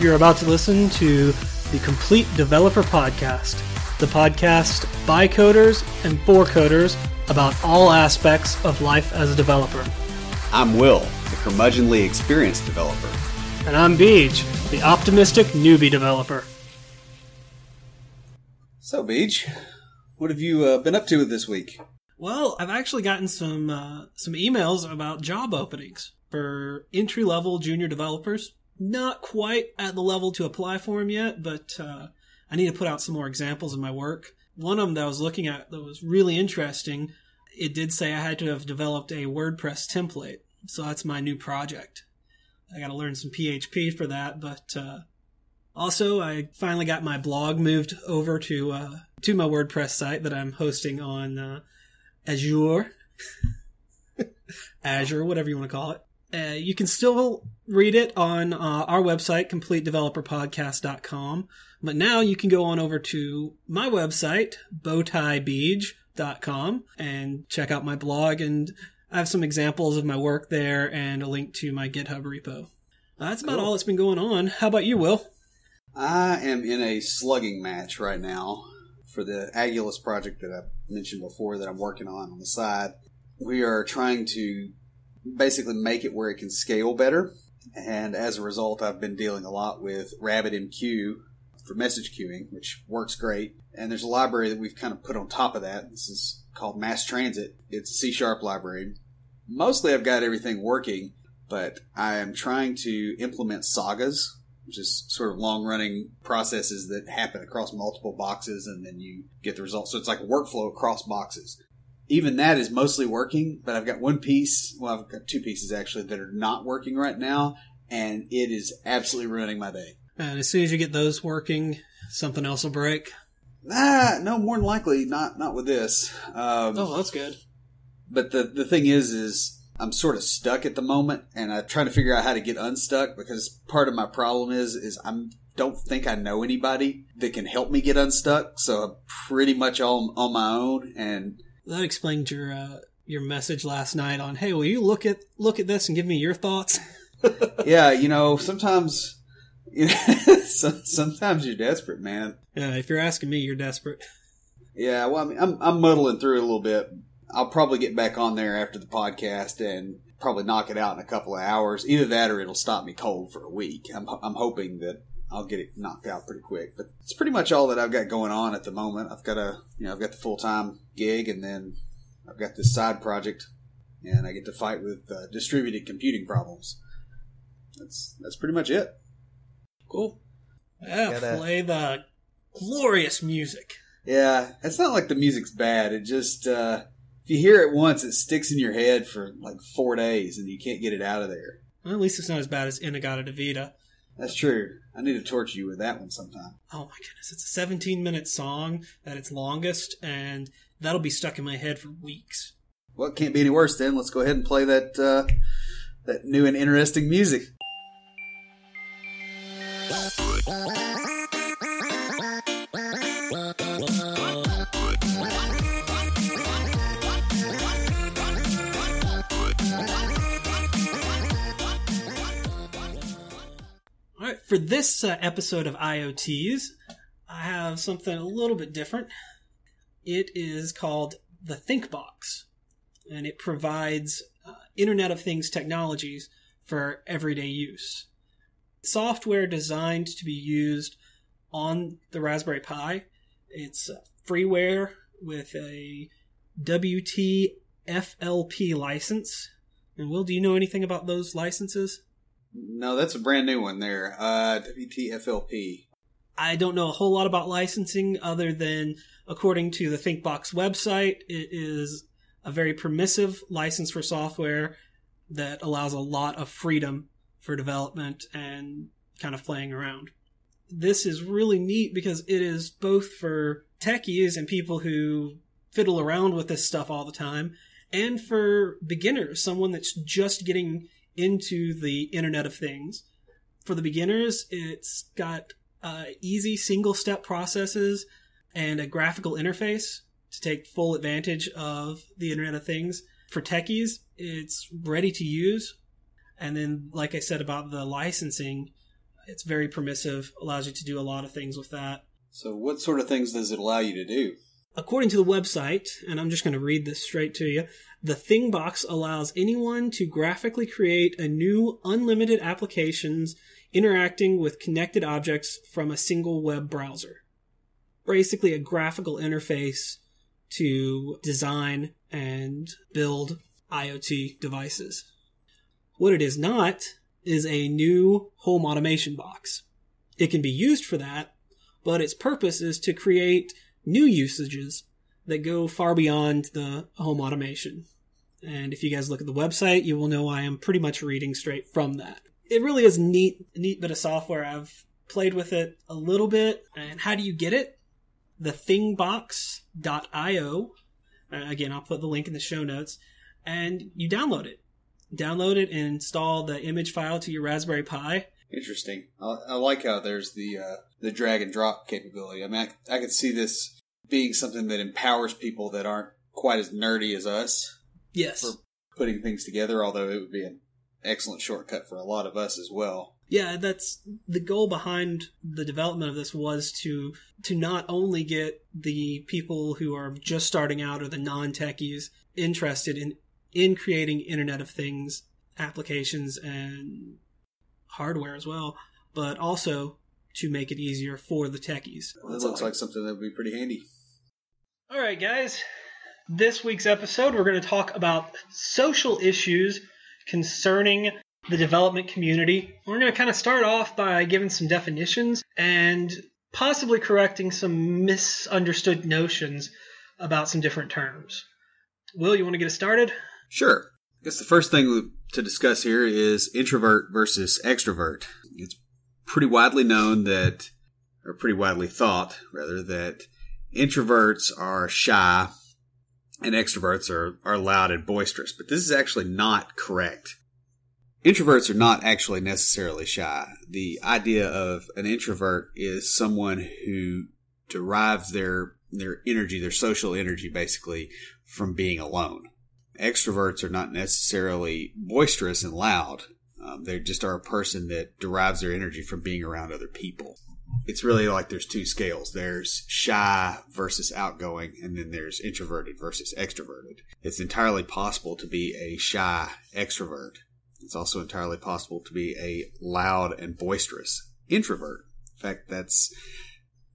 You're about to listen to the Complete Developer Podcast, the podcast by coders and for coders about all aspects of life as a developer. I'm Will, the curmudgeonly experienced developer. And I'm Beej, the optimistic newbie developer. So, Beej, what have you uh, been up to this week? Well, I've actually gotten some uh, some emails about job openings for entry level junior developers. Not quite at the level to apply for them yet, but uh, I need to put out some more examples of my work. One of them that I was looking at that was really interesting. It did say I had to have developed a WordPress template, so that's my new project. I got to learn some PHP for that, but uh, also I finally got my blog moved over to uh, to my WordPress site that I'm hosting on uh, Azure, Azure, whatever you want to call it. Uh, you can still read it on uh, our website, completedeveloperpodcast.com. But now you can go on over to my website, bowtiebeej.com, and check out my blog. And I have some examples of my work there and a link to my GitHub repo. Uh, that's about Cool. all that's been going on. How about you, Will? I am in a slugging match right now for the Agulus project that I mentioned before that I'm working on on the side. We are trying to basically make it where it can scale better. And as a result, I've been dealing a lot with RabbitMQ for message queuing, which works great. And there's a library that we've kind of put on top of that. This is called MassTransit. It's a C sharp library. Mostly I've got everything working, but I am trying to implement sagas, which is sort of long running processes that happen across multiple boxes and then you get the results. So it's like a workflow across boxes. Even that is mostly working, but I've got one piece, well, I've got two pieces actually that are not working right now, and it is absolutely ruining my day. And as soon as you get those working, something else will break. Nah, no, more than likely not, not with this. Um, Oh, that's good. but the the thing is is I'm sort of stuck at the moment and I'm trying to figure out how to get unstuck because part of my problem is is I'm don't think I know anybody that can help me get unstuck so I'm pretty much all on my own and That explained your uh, your message last night on, hey, will you look at look at this and give me your thoughts? yeah you know sometimes you know, sometimes you're desperate man Yeah, if you're asking me, you're desperate. yeah well I mean I'm, I'm muddling through it a little bit I'll probably get back on there after the podcast and probably knock it out in a couple of hours either that or it'll stop me cold for a week I'm, I'm hoping that I'll get it knocked out pretty quick. But it's pretty much all that I've got going on at the moment. I've got a, you know, I've got the full time gig, and then I've got this side project, and I get to fight with uh, distributed computing problems. That's that's pretty much it. Cool. Yeah, Gotta- play the glorious music. Yeah, it's not like the music's bad. It just uh, if you hear it once, it sticks in your head for like four days, and you can't get it out of there. Well, at least it's not as bad as In-A-Gadda-Da-Vida. That's true. I need to torture you with that one sometime. Oh my goodness, it's a 17 minute song at its longest, and that'll be stuck in my head for weeks. Well, it can't be any worse then. Let's go ahead and play that uh, that new and interesting music. For this uh, episode of IoTease, I have something a little bit different. It is called the ThinkBox, and it provides uh, Internet of Things technologies for everyday use. Software designed to be used on the Raspberry Pi. It's uh, freeware with a WTFLP license. And Will, do you know anything about those licenses? No, that's a brand new one there. Uh, WTFLP. I don't know a whole lot about licensing other than, according to the ThinkBox website, it is a very permissive license for software that allows a lot of freedom for development and kind of playing around. This is really neat because it is both for techies and people who fiddle around with this stuff all the time, and for beginners, someone that's just getting into the Internet of Things. For the beginners, it's got uh, easy single step processes and a graphical interface to take full advantage of the Internet of Things. For techies, it's ready to use. And then, like I said about the licensing, It's very permissive, allows you to do a lot of things with that. So, what sort of things does it allow you to do? According to the website, and I'm just going to read this straight to you, the Thingbox allows anyone to graphically create a new unlimited applications interacting with connected objects from a single web browser. Basically, a graphical interface to design and build IoT devices. What it is not is a new home automation box. It can be used for that, but its purpose is to create new usages that go far beyond the home automation. And if you guys look at the website, you will know I am pretty much reading straight from that. It really is neat, neat bit of software. I've played with it a little bit. And how do you get it? The thingbox.io. Uh, again, I'll put the link in the show notes. And you download it. Download it and install the image file to your Raspberry Pi. Interesting. I, I like how there's the uh, the drag and drop capability. I mean, I, I could see this being something that empowers people that aren't quite as nerdy as us Yes. for putting things together. Although it would be an excellent shortcut for a lot of us as well. Yeah, that's the goal behind the development of this was to to not only get the people who are just starting out or the non-techies interested in in creating Internet of Things applications and hardware as well, but also to make it easier for the techies. That looks like something that would be pretty handy. All right, guys. This week's episode, we're going to talk about social issues concerning the development community. We're going to kind of start off by giving some definitions and possibly correcting some misunderstood notions about some different terms. Will, you want to get us started? Sure. I guess the first thing to discuss here is introvert versus extrovert. It's pretty widely known that, or pretty widely thought, rather, that introverts are shy and extroverts are, are loud and boisterous. But this is actually not correct. Introverts are not actually necessarily shy. The idea of an introvert is someone who derives their their energy, their social energy basically from being alone. Extroverts are not necessarily boisterous and loud. Um, they just are a person that derives their energy from being around other people. It's really like there's two scales. There's shy versus outgoing, and then there's introverted versus extroverted. It's entirely possible to be a shy extrovert. It's also entirely possible to be a loud and boisterous introvert. In fact, that's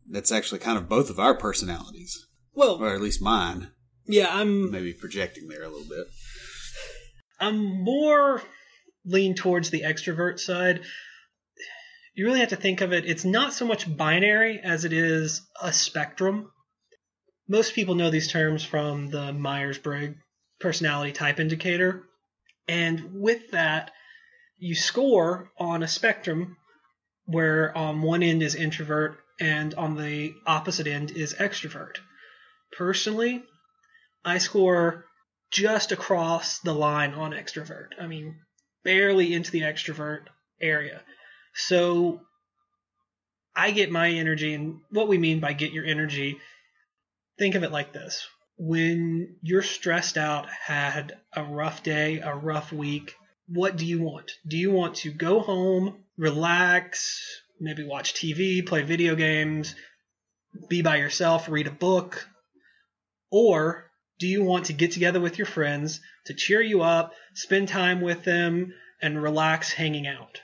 that's actually kind of both of our personalities, Well, or at least mine. yeah, I'm Maybe projecting there a little bit. I'm more lean towards the extrovert side. You really have to think of it, it's not so much binary as it is a spectrum. Most people know these terms from the Myers Briggs personality type indicator. And with that, you score on a spectrum where on one end is introvert and on the opposite end is extrovert. Personally, I score just across the line on extrovert. I mean, barely into the extrovert area. So I get my energy, and what we mean by get your energy, think of it like this. When you're stressed out, had a rough day, a rough week, what do you want? Do you want to go home, relax, maybe watch TV, play video games, be by yourself, read a book? Or do you want to get together with your friends to cheer you up, spend time with them, and relax hanging out?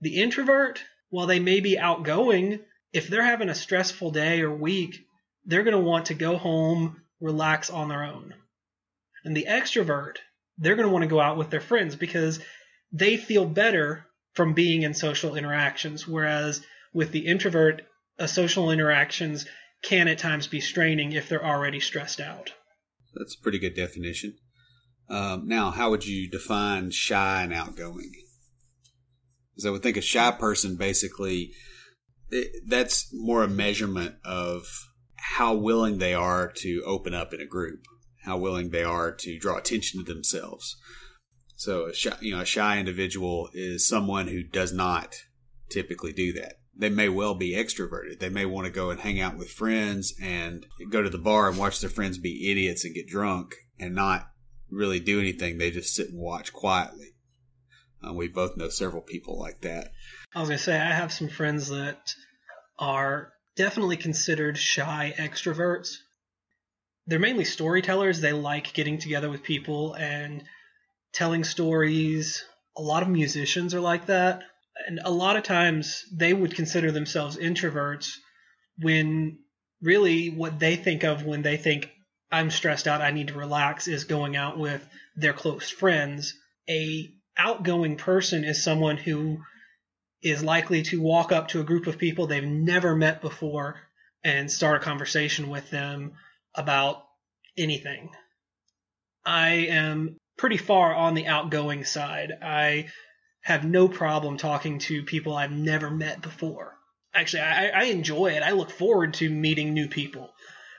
The introvert, while they may be outgoing, if they're having a stressful day or week, they're going to want to go home, relax on their own. And the extrovert, they're going to want to go out with their friends because they feel better from being in social interactions. Whereas with the introvert, a social interactions can at times be straining if they're already stressed out. That's a pretty good definition. Um, now, how would you define shy and outgoing? Because I would think a shy person basically it, that's more a measurement of how willing they are to open up in a group, how willing they are to draw attention to themselves. So, a shy, you know, a shy individual is someone who does not typically do that. They may well be extroverted. They may want to go and hang out with friends and go to the bar and watch their friends be idiots and get drunk and not really do anything. They just sit and watch quietly. Uh, we both know several people like that. I was going to say, I have some friends that are definitely considered shy extroverts. They're mainly storytellers. They like getting together with people and telling stories. A lot of musicians are like that. And a lot of times they would consider themselves introverts when really what they think of when they think I'm stressed out, I need to relax is going out with their close friends. A outgoing person is someone who is likely to walk up to a group of people they've never met before and start a conversation with them about anything. I am pretty far on the outgoing side. I have no problem talking to people I've never met before. Actually, I, I enjoy it. I look forward to meeting new people,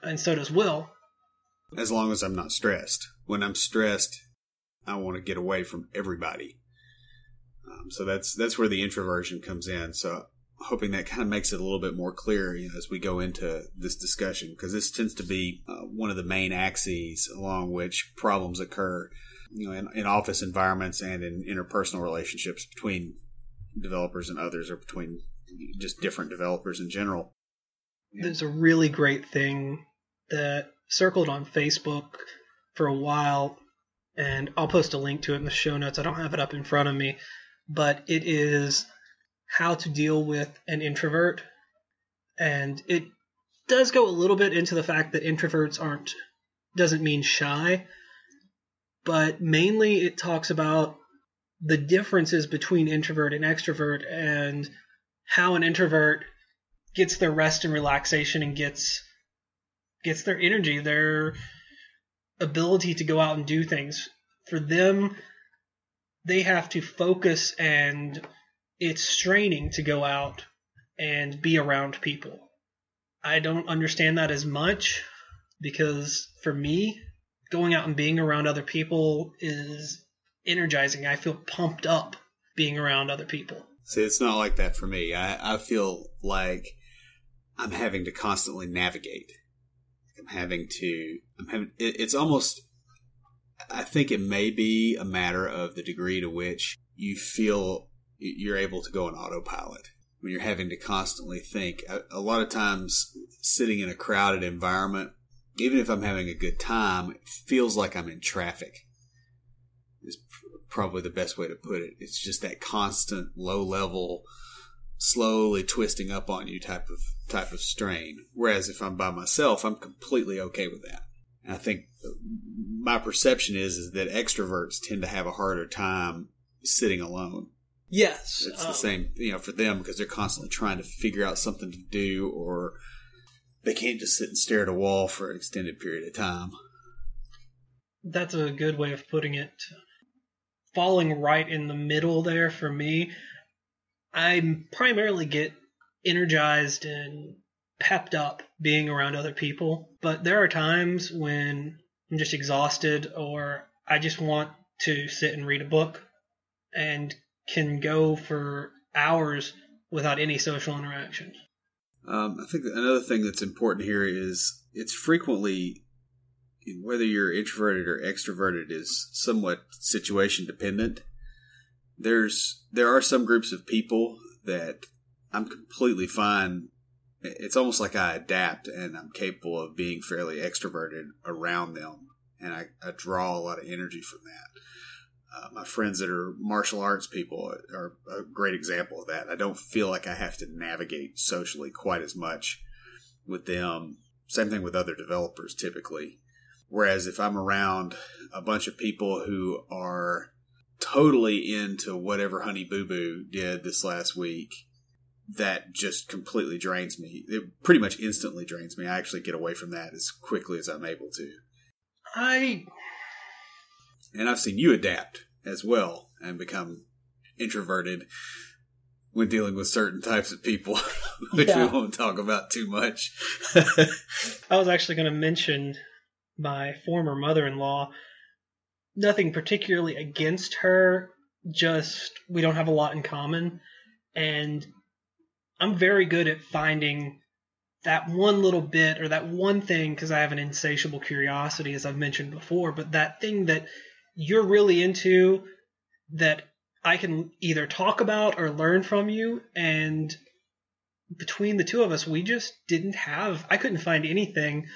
and so does Will. As long as I'm not stressed. When I'm stressed, I want to get away from everybody. Um, so that's that's where the introversion comes in. So hoping that kind of makes it a little bit more clear you know, as we go into this discussion, because this tends to be uh, one of the main axes along which problems occur, you know, in, in office environments and in interpersonal relationships between developers and others, or between just different developers in general. There's a really great thing that circled on Facebook for a while, and I'll post a link to it in the show notes. I don't have it up in front of me, but it is how to deal with an introvert. And it does go a little bit into the fact that introverts aren't, doesn't mean shy, but mainly it talks about the differences between introvert and extrovert and how an introvert gets their rest and relaxation and gets gets their energy, their ability to go out and do things. For them, they have to focus and it's straining to go out and be around people. I don't understand that as much because for me, going out and being around other people is energizing. I feel pumped up being around other people. See, it's not like that for me. I, I feel like I'm having to constantly navigate. Having to, I'm having, it, it's almost, I think it may be a matter of the degree to which you feel you're able to go on autopilot when you're having to constantly think. A, a lot of times, sitting in a crowded environment, even if I'm having a good time, it feels like I'm in traffic. Is probably the best way to put it. It's just that constant low level, slowly twisting up on you type of type of strain. Whereas if I'm by myself, I'm completely okay with that. And I think my perception is is that extroverts tend to have a harder time sitting alone. Yes, it's the um, same, you know, for them because they're constantly trying to figure out something to do, or they can't just sit and stare at a wall for an extended period of time. That's a good way of putting it. Falling right in the middle there for me, I primarily get energized and pepped up being around other people, but there are times when I'm just exhausted or I just want to sit and read a book and can go for hours without any social interaction. Um, I think another thing that's important here is it's frequently whether you're introverted or extroverted is somewhat situation dependent. There's there are some groups of people that I'm completely fine. It's almost like I adapt and I'm capable of being fairly extroverted around them, and I, I draw a lot of energy from that. Uh, my friends that are martial arts people are a great example of that. I don't feel like I have to navigate socially quite as much with them. Same thing with other developers typically. Whereas if I'm around a bunch of people who are totally into whatever Honey Boo Boo did this last week, that just completely drains me. It pretty much instantly drains me. I actually get away from that as quickly as I'm able to. I and I've seen you adapt as well and become introverted when dealing with certain types of people, which yeah. we won't talk about too much. I was actually going to mention my former mother in law. Nothing particularly against her, just we don't have a lot in common. And I'm very good at finding that one little bit or that one thing because I have an insatiable curiosity, as I've mentioned before, but that thing that you're really into that I can either talk about or learn from you. And between the two of us, we just didn't have, I couldn't find anything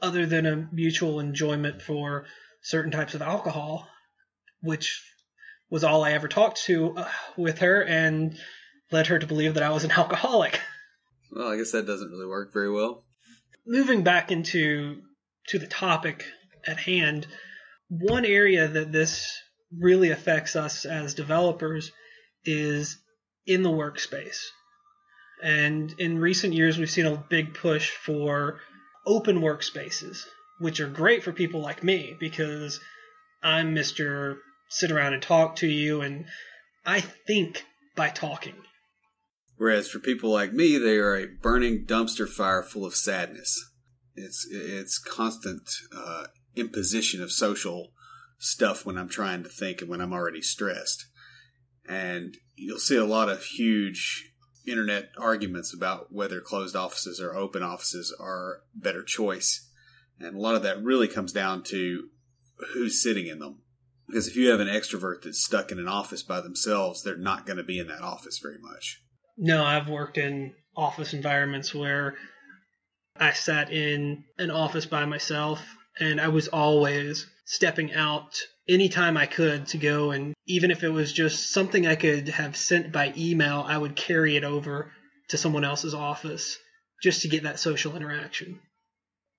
other than a mutual enjoyment for certain types of alcohol, which was all I ever talked to uh, with her and led her to believe that I was an alcoholic. Well, I guess that doesn't really work very well. Moving back into to the topic at hand, one area that this really affects us as developers is in the workspace. And in recent years, we've seen a big push for open workspaces, which are great for people like me because I'm Mr. Sit around and talk to you, and I think by talking. Whereas for people like me, they are a burning dumpster fire full of sadness. It's it's constant uh, imposition of social stuff when I'm trying to think and when I'm already stressed. And you'll see a lot of huge internet arguments about whether closed offices or open offices are better choice. And a lot of that really comes down to who's sitting in them. Because if you have an extrovert that's stuck in an office by themselves, they're not going to be in that office very much. No, I've worked in office environments where I sat in an office by myself and I was always stepping out anytime I could to go and even if it was just something I could have sent by email, I would carry it over to someone else's office just to get that social interaction.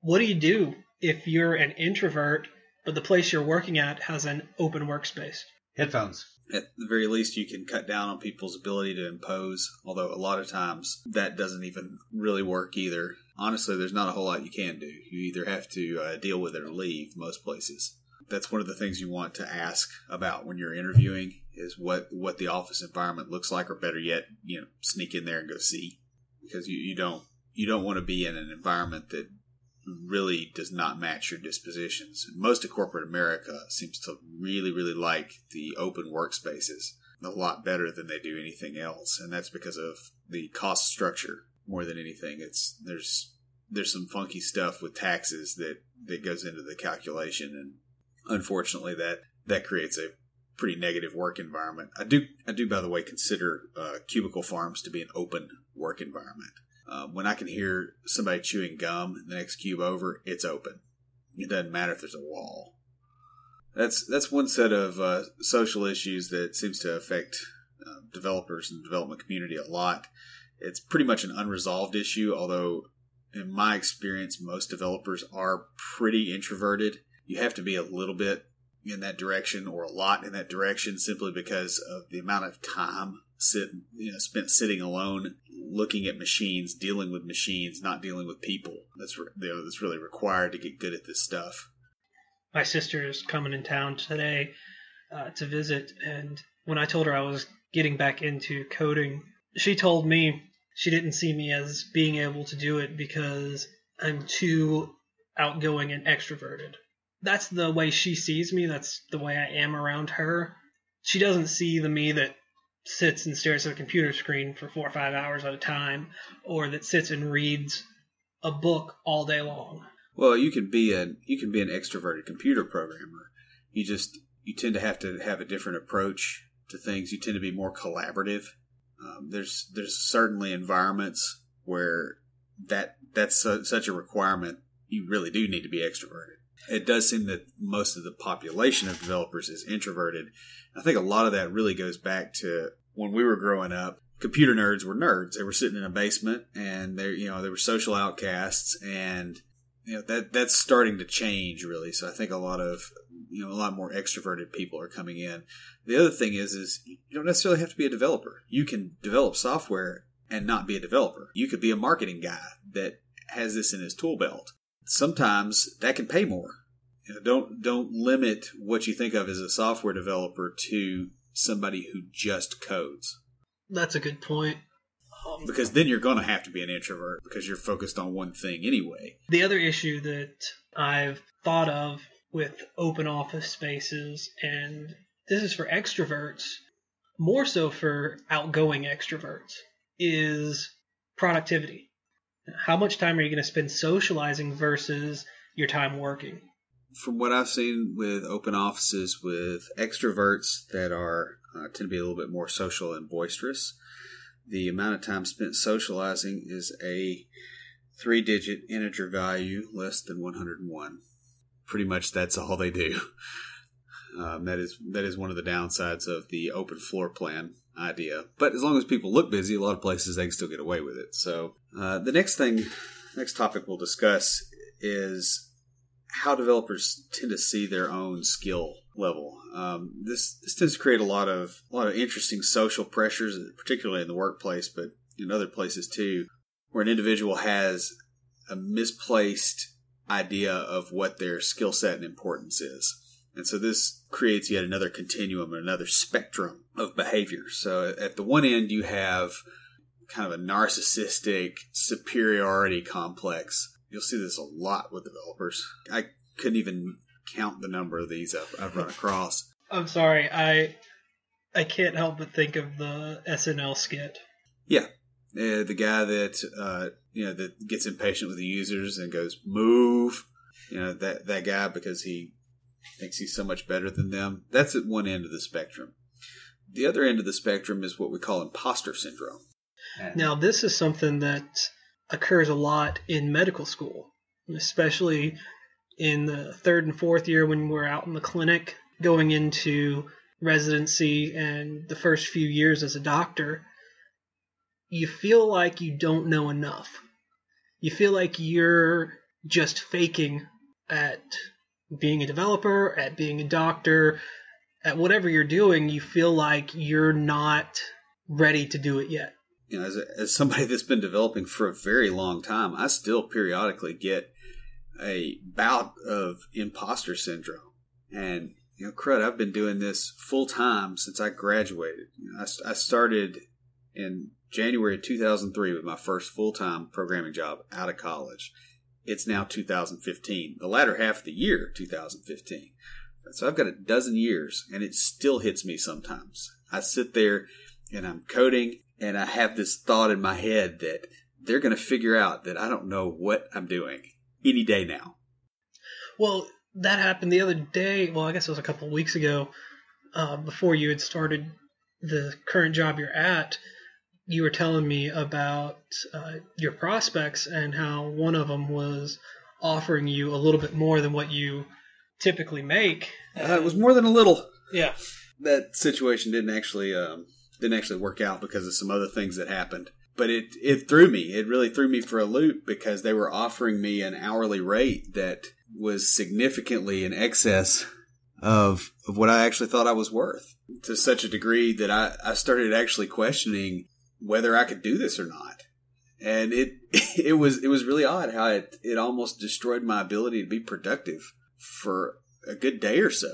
What do you do if you're an introvert but the place you're working at has an open workspace? Headphones. At the very least, you can cut down on people's ability to impose, although a lot of times that doesn't even really work either. Honestly, there's not a whole lot you can do. You either have to uh, deal with it or leave most places. That's one of the things you want to ask about when you're interviewing is what, what the office environment looks like, or better yet, you know, sneak in there and go see. Because you, you don't you don't want to be in an environment that really does not match your dispositions. Most of corporate America seems to really, really like the open workspaces a lot better than they do anything else, and that's because of the cost structure more than anything. It's there's there's some funky stuff with taxes that that goes into the calculation, and unfortunately that that creates a pretty negative work environment. I do I do by the way consider uh, cubicle farms to be an open work environment. Um, when I can hear somebody chewing gum the next cube over, it's open. It doesn't matter if there's a wall. That's that's one set of uh, social issues that seems to affect uh, developers and development community a lot. It's pretty much an unresolved issue, although in my experience, most developers are pretty introverted. You have to be a little bit in that direction or a lot in that direction simply because of the amount of time sit you know spent sitting alone looking at machines dealing with machines not dealing with people that's re- you know, that's really required to get good at this stuff My sister is coming in town today uh, to visit, and when I told her I was getting back into coding, she told me she didn't see me as being able to do it because I'm too outgoing and extroverted. That's the way she sees me. That's the way I am around her. She doesn't see the me that sits and stares at a computer screen for four or five hours at a time, or that sits and reads a book all day long. well you can be an you can be an extroverted computer programmer. You just you tend to have to have a different approach to things. You tend to be more collaborative. Um, there's there's certainly environments where that that's su- such a requirement. You really do need to be extroverted it does seem that most of the population of developers is introverted. I think a lot of that really goes back to when we were growing up computer nerds were nerds. They were sitting in a basement and they you know they were social outcasts and you know that that's starting to change really. So i think a lot of you know a lot more extroverted people are coming in. The other thing is is you don't necessarily have to be a developer. You can develop software and not be a developer. You could be a marketing guy that has this in his tool belt sometimes that can pay more you know, don't don't limit what you think of as a software developer to somebody who just codes That's a good point. Um, because then you're going to have to be an introvert because you're focused on one thing anyway The other issue that I've thought of with open office spaces, and this is for extroverts, more so for outgoing extroverts, is productivity. How much time are you going to spend socializing versus your time working? from what I've seen with open offices with extroverts that are uh, tend to be a little bit more social and boisterous, the amount of time spent socializing is a three digit integer value less than 101. Pretty much that's all they do. Um, that is that is one of the downsides of the open floor plan idea. But as long as people look busy, a lot of places they can still get away with it. So uh, the next thing, next topic we'll discuss is how developers tend to see their own skill level. Um, this this tends to create a lot of a lot of interesting social pressures, particularly in the workplace, but in other places too, where an individual has a misplaced idea of what their skill set and importance is. And so this creates yet another continuum another spectrum of behavior. So at the one end, you have kind of a narcissistic superiority complex. You'll see this a lot with developers. I couldn't even count the number of these I've, I've run across. I'm sorry, I I can't help but think of the SNL skit. Yeah, uh, the guy that uh, you know that gets impatient with the users and goes move. You know that that guy because he thinks he's so much better than them. That's at one end of the spectrum. The other end of the spectrum is what we call imposter syndrome. Now, this is something that occurs a lot in medical school, especially in the third and fourth year when we're out in the clinic going into residency and the first few years as a doctor. You feel like you don't know enough. You feel like you're just faking at being a developer, at being a doctor, at whatever you're doing, you feel like you're not ready to do it yet. You know, as, a, as somebody that's been developing for a very long time, I still periodically get a bout of imposter syndrome. And, you know, crud, I've been doing this full time since I graduated. You know, I, I started in January 2003 with my first full time programming job out of college it's now 2015, the latter half of the year 2015. So I've got a dozen years and it still hits me sometimes. I sit there and I'm coding and I have this thought in my head that they're going to figure out that I don't know what I'm doing any day now. Well, that happened the other day. Well, I guess it was a couple of weeks ago uh, before you had started the current job you're at you were telling me about uh, your prospects and how one of them was offering you a little bit more than what you typically make. Uh, it was more than a little. Yeah. That situation didn't actually um, didn't actually work out because of some other things that happened. But it it threw me. It really threw me for a loop because they were offering me an hourly rate that was significantly in excess of of what I actually thought I was worth to such a degree that I, I started actually questioning whether I could do this or not. And it it was it was really odd how it it almost destroyed my ability to be productive for a good day or so.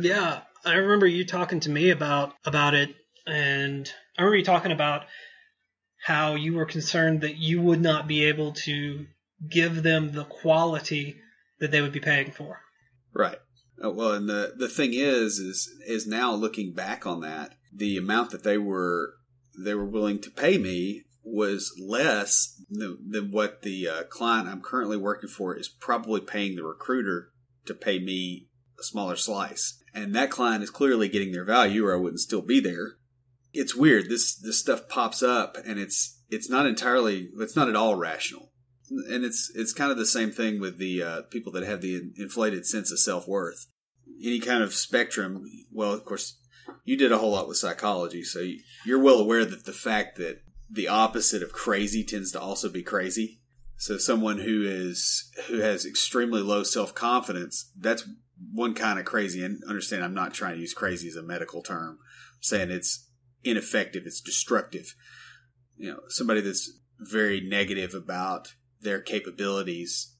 Yeah, I remember you talking to me about about it, and I remember you talking about how you were concerned that you would not be able to give them the quality that they would be paying for. Right. Uh, well, and the the thing is, is is now looking back on that, the amount that they were they were willing to pay me was less than, than what the uh, client I'm currently working for is probably paying the recruiter to pay me a smaller slice. And that client is clearly getting their value or I wouldn't still be there. It's weird. This this stuff pops up and it's it's not entirely it's not at all rational. And it's it's kind of the same thing with the uh, people that have the inflated sense of self worth. Any kind of spectrum. Well, of course, you did a whole lot with psychology, so you're well aware that the fact that the opposite of crazy tends to also be crazy. So someone who is who has extremely low self confidence, that's one kind of crazy. And understand, I'm not trying to use crazy as a medical term. I'm saying it's ineffective, it's destructive. You know, somebody that's very negative about their capabilities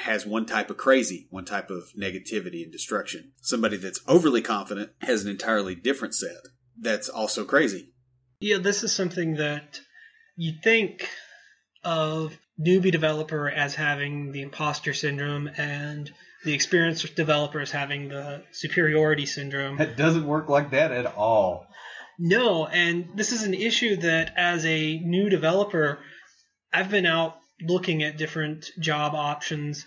has one type of crazy, one type of negativity and destruction. Somebody that's overly confident has an entirely different set that's also crazy. Yeah, this is something that you think of newbie developer as having the imposter syndrome and the experienced developer as having the superiority syndrome. It doesn't work like that at all. No, and this is an issue that as a new developer, I've been out looking at different job options.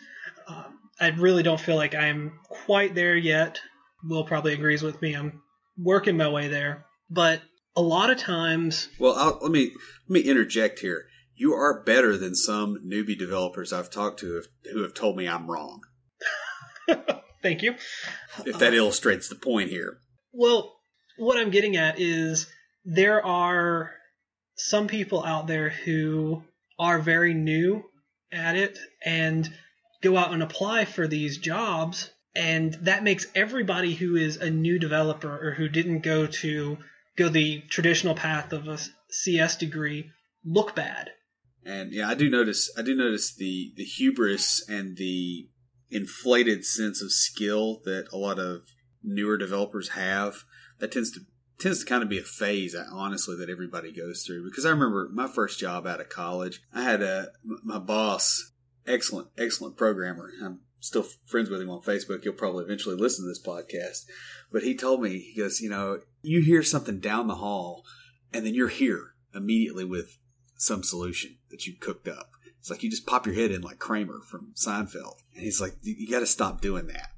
Um, I really don't feel like I'm quite there yet. Will probably agrees with me. I'm working my way there, but a lot of times, Well, I'll, let me let me interject here. You are better than some newbie developers I've talked to have, who have told me I'm wrong. thank you. If that illustrates the point here. Well, what I'm getting at is there are some people out there who are very new at it and go out and apply for these jobs and that makes everybody who is a new developer or who didn't go to go the traditional path of a CS degree look bad. And yeah, I do notice I do notice the the hubris and the inflated sense of skill that a lot of newer developers have. That tends to tends to kind of be a phase, honestly, that everybody goes through. Because I remember my first job out of college, I had a my boss, excellent, excellent programmer. I'm still friends with him on Facebook. He'll probably eventually listen to this podcast. But he told me, he goes, you know, you hear something down the hall, and then you're here immediately with some solution that you cooked up. It's like you just pop your head in like Kramer from Seinfeld, and he's like, "You got to stop doing that."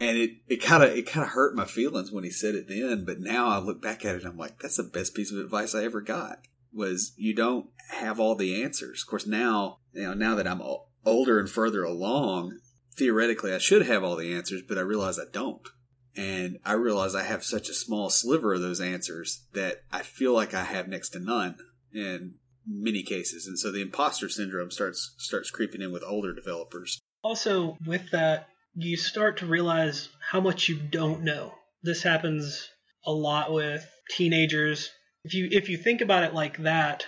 And it it kind of it kind of hurt my feelings when he said it then, but now I look back at it, and I'm like, that's the best piece of advice I ever got. Was you don't have all the answers. Of course, now you know now that I'm older and further along, theoretically I should have all the answers, but I realize I don't. And I realize I have such a small sliver of those answers that I feel like I have next to none. in many cases, and so the imposter syndrome starts starts creeping in with older developers. Also, with that, you start to realize how much you don't know. This happens a lot with teenagers. If you if you think about it like that,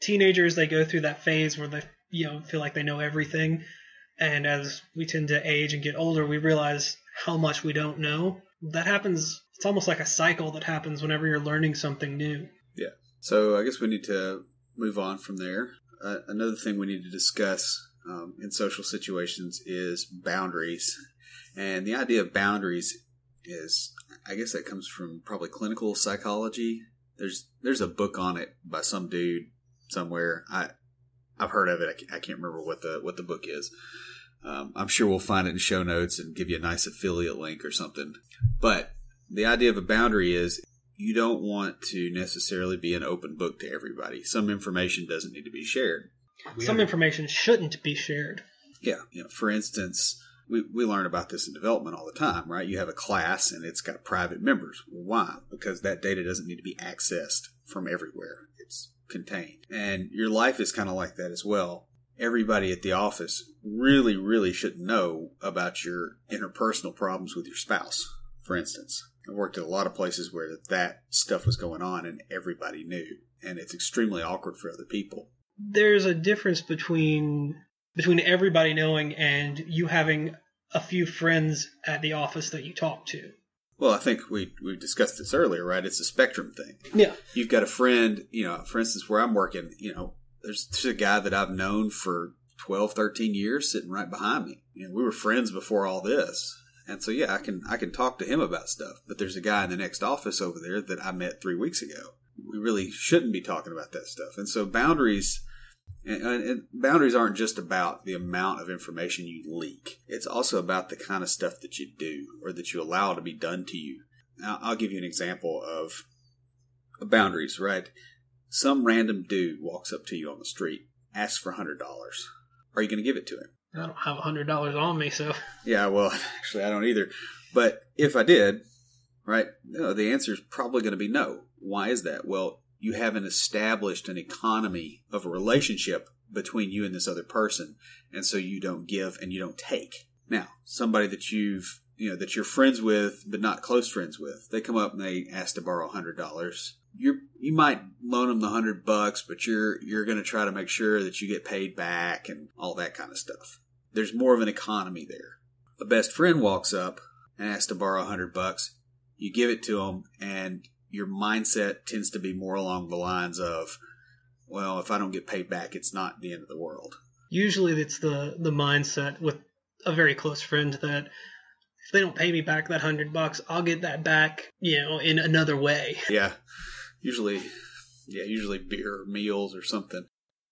teenagers they go through that phase where they you know feel like they know everything, and as we tend to age and get older, we realize how much we don't know. That happens. It's almost like a cycle that happens whenever you're learning something new. Yeah. So I guess we need to move on from there. Uh, another thing we need to discuss um, in social situations is boundaries. And the idea of boundaries is, I guess that comes from probably clinical psychology. There's there's a book on it by some dude somewhere. I I've heard of it. I can't remember what the what the book is. Um, I'm sure we'll find it in show notes and give you a nice affiliate link or something. But the idea of a boundary is you don't want to necessarily be an open book to everybody. Some information doesn't need to be shared. Some information shouldn't be shared. Yeah. You know, for instance, we, we learn about this in development all the time, right? You have a class and it's got private members. Why? Because that data doesn't need to be accessed from everywhere. It's contained. And your life is kind of like that as well. Everybody at the office really, really should know about your interpersonal problems with your spouse, for instance. I worked at a lot of places where that stuff was going on and everybody knew. And it's extremely awkward for other people. There's a difference between between everybody knowing and you having a few friends at the office that you talk to. Well, I think we we discussed this earlier, right? It's a spectrum thing. Yeah. You've got a friend, you know, for instance, where I'm working, you know, there's, there's a guy that I've known for 12, 13 years sitting right behind me. You know, we were friends before all this. And so yeah, I can I can talk to him about stuff. But there's a guy in the next office over there that I met three weeks ago. We really shouldn't be talking about that stuff. And so boundaries and, and boundaries aren't just about the amount of information you leak. It's also about the kind of stuff that you do or that you allow to be done to you. Now, I'll give you an example of boundaries, right? Some random dude walks up to you on the street, asks for $100. Are you going to give it to him? I don't have a hundred dollars on me, so yeah. Well, actually, I don't either. But if I did, right, no, the answer is probably going to be no. Why is that? Well, you haven't established an economy of a relationship between you and this other person, and so you don't give and you don't take. Now, somebody that you've you know that you're friends with but not close friends with, they come up and they ask to borrow a hundred dollars. You you might loan them the hundred bucks, but you're you're going to try to make sure that you get paid back and all that kind of stuff. There's more of an economy there. A best friend walks up and asks to borrow a hundred bucks. You give it to them, and your mindset tends to be more along the lines of, well, if I don't get paid back, it's not the end of the world. Usually it's the, the mindset with a very close friend that if they don't pay me back that hundred bucks, I'll get that back, you know, in another way. Yeah. Usually, yeah, usually beer or meals or something.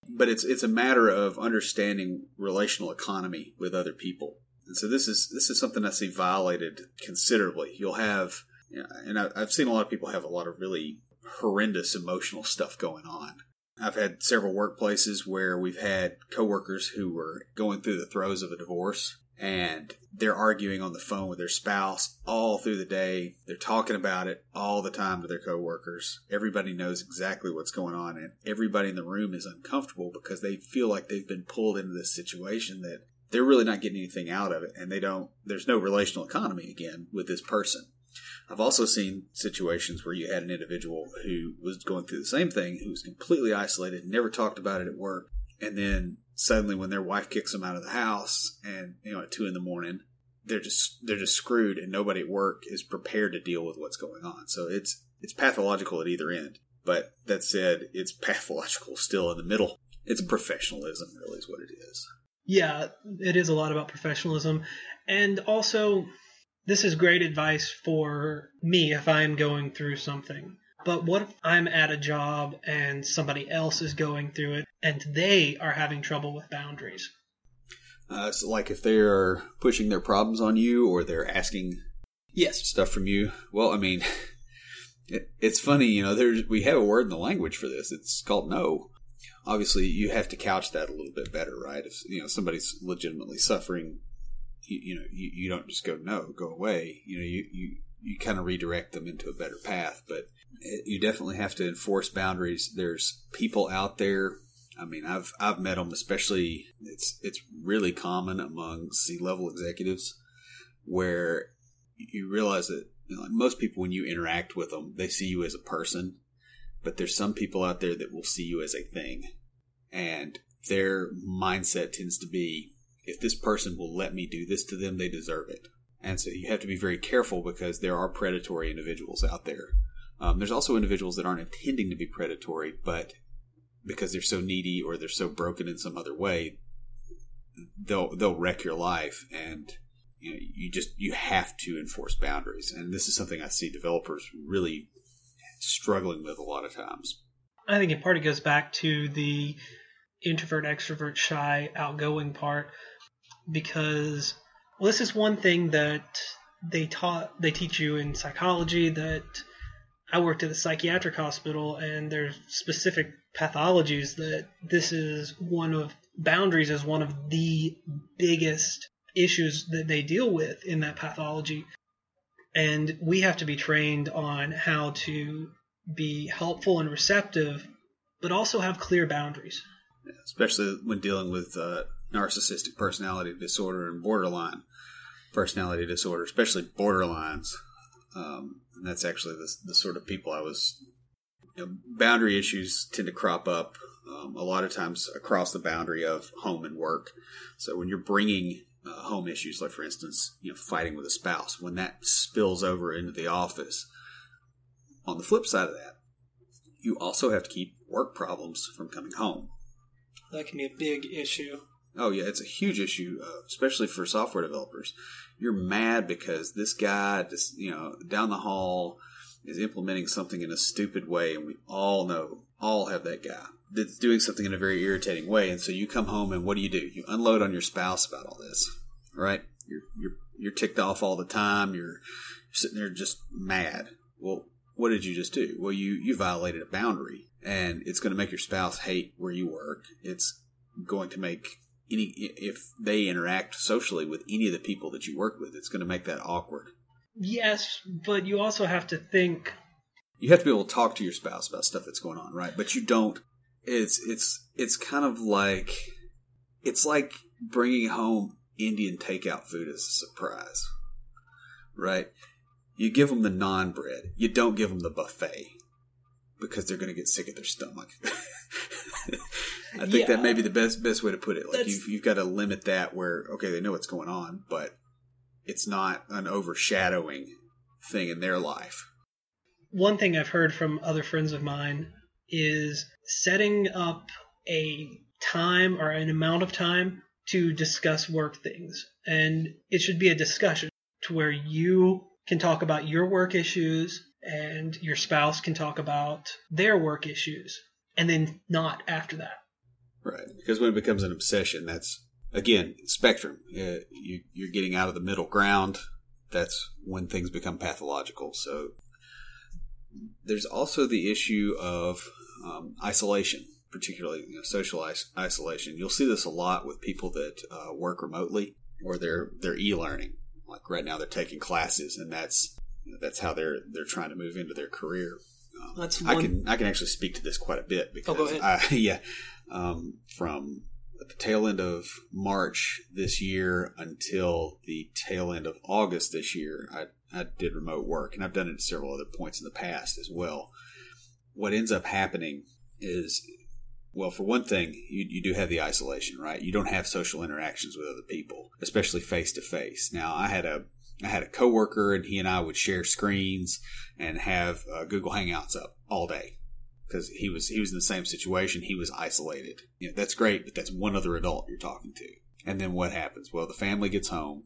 But it's, it's a matter of understanding relational economy with other people. And so this is this is something I see violated considerably. You'll have, you know, and I, I've seen a lot of people have a lot of really horrendous emotional stuff going on. I've had several workplaces where we've had coworkers who were going through the throes of a divorce and they're arguing on the phone with their spouse all through the day. They're talking about it all the time to their coworkers. Everybody knows exactly what's going on and everybody in the room is uncomfortable because they feel like they've been pulled into this situation that they're really not getting anything out of it and they don't there's no relational economy again with this person. I've also seen situations where you had an individual who was going through the same thing, who was completely isolated, never talked about it at work, and then suddenly when their wife kicks them out of the house and you know at two in the morning they're just they're just screwed and nobody at work is prepared to deal with what's going on so it's it's pathological at either end but that said it's pathological still in the middle it's professionalism really is what it is Yeah, it is a lot about professionalism. And also, this is great advice for me if I'm going through something. But what if I'm at a job and somebody else is going through it and they are having trouble with boundaries? uh, so like if they're pushing their problems on you or they're asking Yes. stuff from you. Well, I mean, it, it's funny, you know. There's we have a word in the language for this. It's called no. Obviously, you have to couch that a little bit better, right? If you know somebody's legitimately suffering, you, you know, you, you don't just go no, go away. You know, you you you kind of redirect them into a better path. But you definitely have to enforce boundaries. There's people out there. I mean, I've I've met them, especially it's it's really common among C level executives where you realize that you know, like most people, when you interact with them, they see you as a person, but there's some people out there that will see you as a thing, and their mindset tends to be, if this person will let me do this to them, they deserve it. And so you have to be very careful because there are predatory individuals out there. Um, there's also individuals that aren't intending to be predatory, but because they're so needy or they're so broken in some other way, they'll they'll wreck your life and you know you just you have to enforce boundaries. And this is something i see developers really struggling with a lot of times. I think it part of goes back to the introvert, extrovert, shy, outgoing part because well, this is one thing that they taught they teach you in psychology that I worked at a psychiatric hospital and there's specific pathologies that this is one of boundaries is one of the biggest issues that they deal with in that pathology. And we have to be trained on how to be helpful and receptive but also have clear boundaries. Especially when dealing with uh, narcissistic personality disorder and borderline personality disorder especially borderlines um, and that's actually the, the sort of people i was you know, boundary issues tend to crop up um, a lot of times across the boundary of home and work. So when you're bringing uh, home issues like for instance you know fighting with a spouse when that spills over into the office on the flip side of that you also have to keep work problems from coming home. That can be a big issue Oh yeah, it's a huge issue, uh, especially for software developers. You're mad because this guy, just you know, down the hall is implementing something in a stupid way, and we all know, all have that guy that's doing something in a very irritating way. And so you come home, and what do you do? You unload on your spouse about all this, right? You're you're you're ticked off all the time. You're, you're sitting there just mad. Well, what did you just do? Well, you you violated a boundary, and it's going to make your spouse hate where you work. It's going to make any if they interact socially with any of the people that you work with, it's going to make that awkward. yes but you also have to think You have to be able to talk to your spouse about stuff that's going on, right? But you don't. It's it's it's kind of like it's like bringing home Indian takeout food as a surprise, right? You give them the naan bread. You don't give them the buffet because they're going to get sick at their stomach. I think that may be the best best way to put it. Like That's- you've, you've got to limit that where okay they know what's going on, but it's not an overshadowing thing in their life. one thing I've heard from other friends of mine is setting up a time or an amount of time to discuss work things. And it should be a discussion to where you can talk about your work issues and your spouse can talk about their work issues and then not after that. Right. Because when it becomes an obsession, that's again, spectrum. Uh, you, you're getting out of the middle ground. That's when things become pathological. So there's also the issue of um, isolation, particularly you know, social is- isolation. You'll see this a lot with people that uh, work remotely or they're they're e-learning. Like right now, they're taking classes, and that's that's how they're they're trying to move into their career. Um, That's I can I can actually speak to this quite a bit because Oh, go ahead. I, yeah, um, from at the tail end of March this year until the tail end of August this year, I, I did remote work, and I've done it at several other points in the past as well. What ends up happening is, well, for one thing, you, you do have the isolation, right? You don't have social interactions with other people, especially face to face. Now, I had a I had a coworker, and he and I would share screens and have uh, Google Hangouts up all day because he was he was in the same situation. He was isolated. You know, that's great, but that's one other adult you're talking to. And then what happens? Well, the family gets home.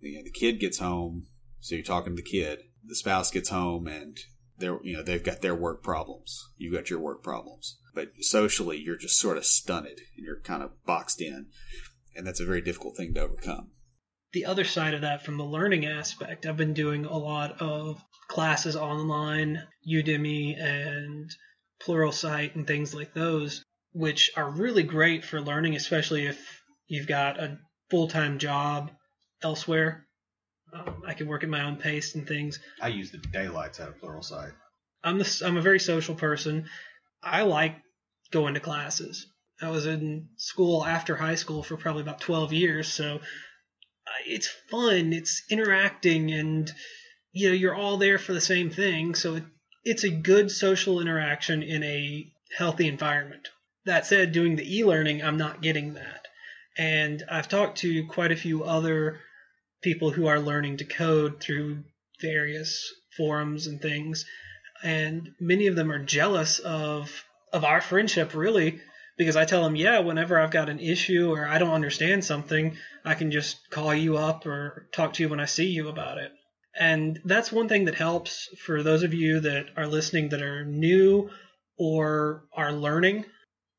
You know, the kid gets home, so you're talking to the kid. The spouse gets home, and they're you know they've got their work problems. You've got your work problems. But socially, you're just sort of stunted, and you're kind of boxed in, and that's a very difficult thing to overcome. the other side of that from the learning aspect, I've been doing a lot of classes online, Udemy and Pluralsight and things like those, which are really great for learning, especially if you've got a full time job elsewhere. Um, I can work at my own pace and things. I use the daylights out of Pluralsight. I'm the, I'm a very social person. I like going to classes. I was in school after high school for probably about 12 years, so uh, it's fun. It's interacting, and you know you're all there for the same thing. So it, it's a good social interaction in a healthy environment. That said, doing the e-learning, I'm not getting that, and I've talked to quite a few other people who are learning to code through various forums and things and many of them are jealous of of our friendship really because I tell them, yeah, whenever I've got an issue or I don't understand something, I can just call you up or talk to you when I see you about it. And that's one thing that helps for those of you that are listening that are new or are learning.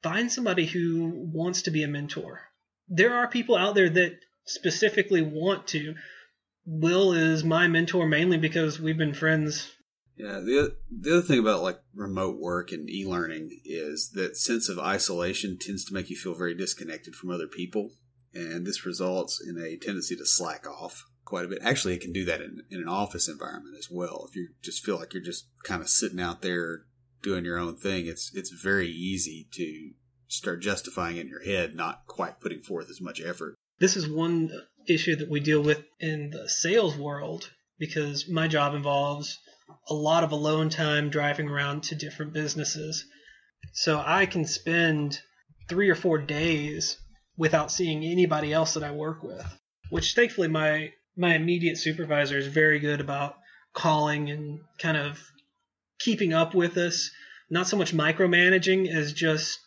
Find somebody who wants to be a mentor. There are people out there that specifically want to. Will is my mentor mainly because we've been friends Yeah, the the other thing about like remote work and e-learning is that sense of isolation tends to make you feel very disconnected from other people, and this results in a tendency to slack off quite a bit. Actually, it can do that in, in an office environment as well. If you just feel like you're just kind of sitting out there doing your own thing, it's it's very easy to start justifying in your head, not quite putting forth as much effort. this is one issue that we deal with in the sales world because my job involves a lot of alone time driving around to different businesses. So I can spend three or four days without seeing anybody else that I work with, which thankfully my my immediate supervisor is very good about calling and kind of keeping up with us, not so much micromanaging as just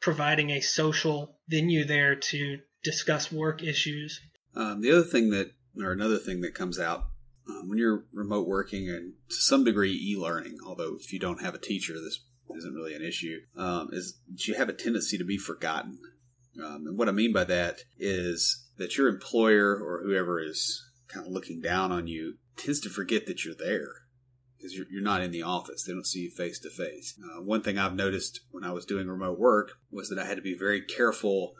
providing a social venue there to discuss work issues. Um, the other thing that, or another thing that comes out um, when you're remote working and to some degree e-learning, although if you don't have a teacher, this isn't really an issue, um, is you have a tendency to be forgotten. Um, and what I mean by that is that your employer or whoever is kind of looking down on you tends to forget that you're there because you're, you're not in the office. They don't see you face to face. One thing I've noticed when I was doing remote work was that I had to be very careful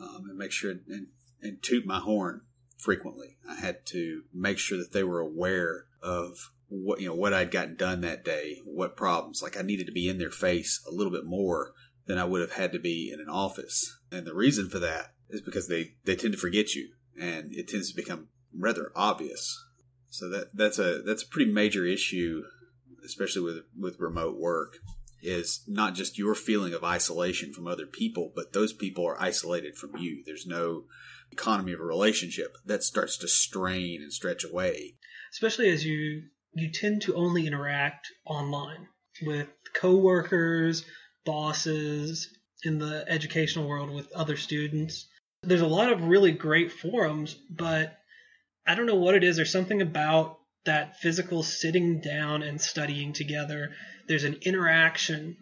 um, and make sure and, and toot my horn frequently. I had to make sure that they were aware of what you know what I'd gotten done that day, what problems. Like I needed to be in their face a little bit more than I would have had to be in an office. And the reason for that is because they they tend to forget you, and it tends to become rather obvious. So that that's a that's a pretty major issue, especially with with remote work. Is not just your feeling of isolation from other people, but those people are isolated from you. There's no economy of a relationship that starts to strain and stretch away. especially as you you tend to only interact online with coworkers, bosses in the educational world with other students. There's a lot of really great forums, but I don't know what it is. There's something about that physical sitting down and studying together. There's an interaction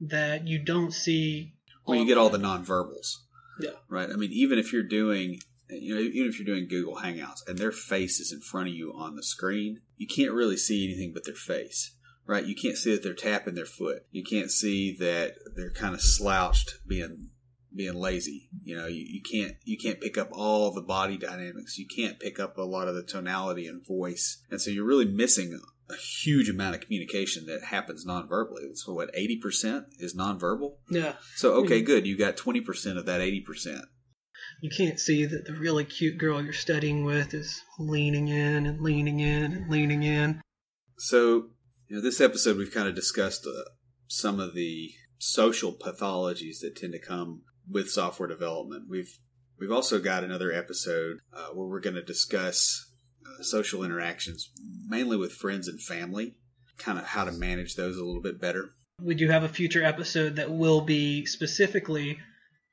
that you don't see. Well, you get all the nonverbals. Yeah. Right. I mean, even if you're doing, you know, even if you're doing Google Hangouts and their face is in front of you on the screen, you can't really see anything but their face. Right. You can't see that they're tapping their foot. You can't see that they're kind of slouched, being being lazy. You know, you, you can't you can't pick up all the body dynamics. You can't pick up a lot of the tonality and voice, and so you're really missing a huge amount of communication that happens nonverbally. So what eighty percent is nonverbal. Yeah. So okay, good. You got twenty percent of that eighty percent. You can't see that the really cute girl you're studying with is leaning in and leaning in and leaning in. So, you know, this episode we've kind of discussed uh, some of the social pathologies that tend to come with software development. We've we've also got another episode uh, where we're going to discuss uh, social interactions, mainly with friends and family, kind of how to manage those a little bit better. We do have a future episode that will be specifically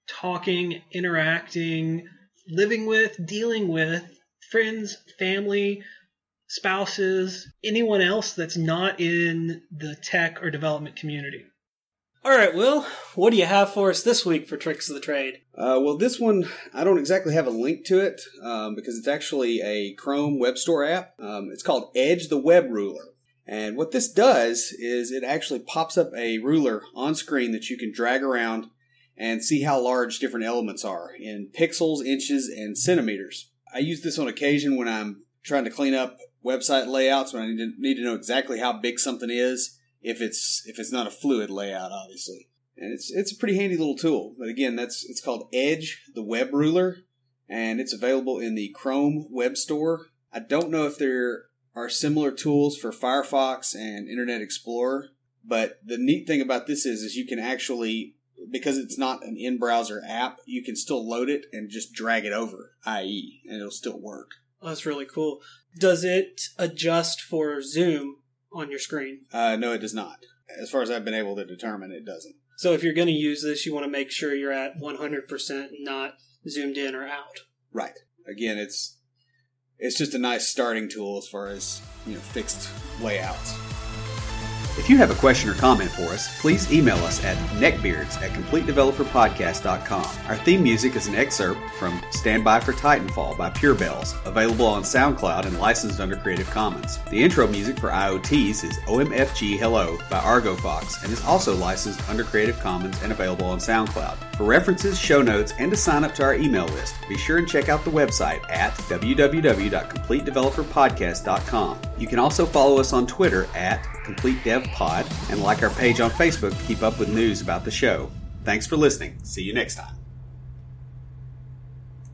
talking, interacting, living with, dealing with friends, family, spouses, anyone else that's not in the tech or development community. All right, Will, what do you have for us this week for Tricks of the Trade? Uh, well, this one I don't exactly have a link to it um, because it's actually a Chrome Web Store app. Um, it's called Edge the Web Ruler. And what this does is it actually pops up a ruler on screen that you can drag around and see how large different elements are in pixels, inches, and centimeters. I use this on occasion when I'm trying to clean up website layouts when I need to, need to know exactly how big something is if it's if it's not a fluid layout, obviously. And it's it's a pretty handy little tool. But again, that's it's called Edge, the web ruler, and it's available in the Chrome Web Store. I don't know if there are similar tools for Firefox and Internet Explorer, but the neat thing about this is is you can actually because it's not an in-browser app, you can still load it and just drag it over, IE, and it'll still work. Oh, that's really cool. Does it adjust for zoom on your screen? Uh, no, it does not. As far as I've been able to determine, it doesn't. So if you're going to use this, you want to make sure you're at 100% not zoomed in or out. Right. Again, it's it's just a nice starting tool as far as you know fixed layouts. If you have a question or comment for us, please email us at neckbeards at completedeveloperpodcast.com. Our theme music is an excerpt from Stand By for Titanfall by Pure Bells, available on SoundCloud and licensed under Creative Commons. The intro music for IoTease is OMFG Hello by Argofox and is also licensed under Creative Commons and available on SoundCloud. For references, show notes, and to sign up to our email list, be sure and check out the website at www.completedeveloperpodcast.com. You can also follow us on Twitter at CompleteDevPod and like our page on Facebook to keep up with news about the show. Thanks for listening. See you next time.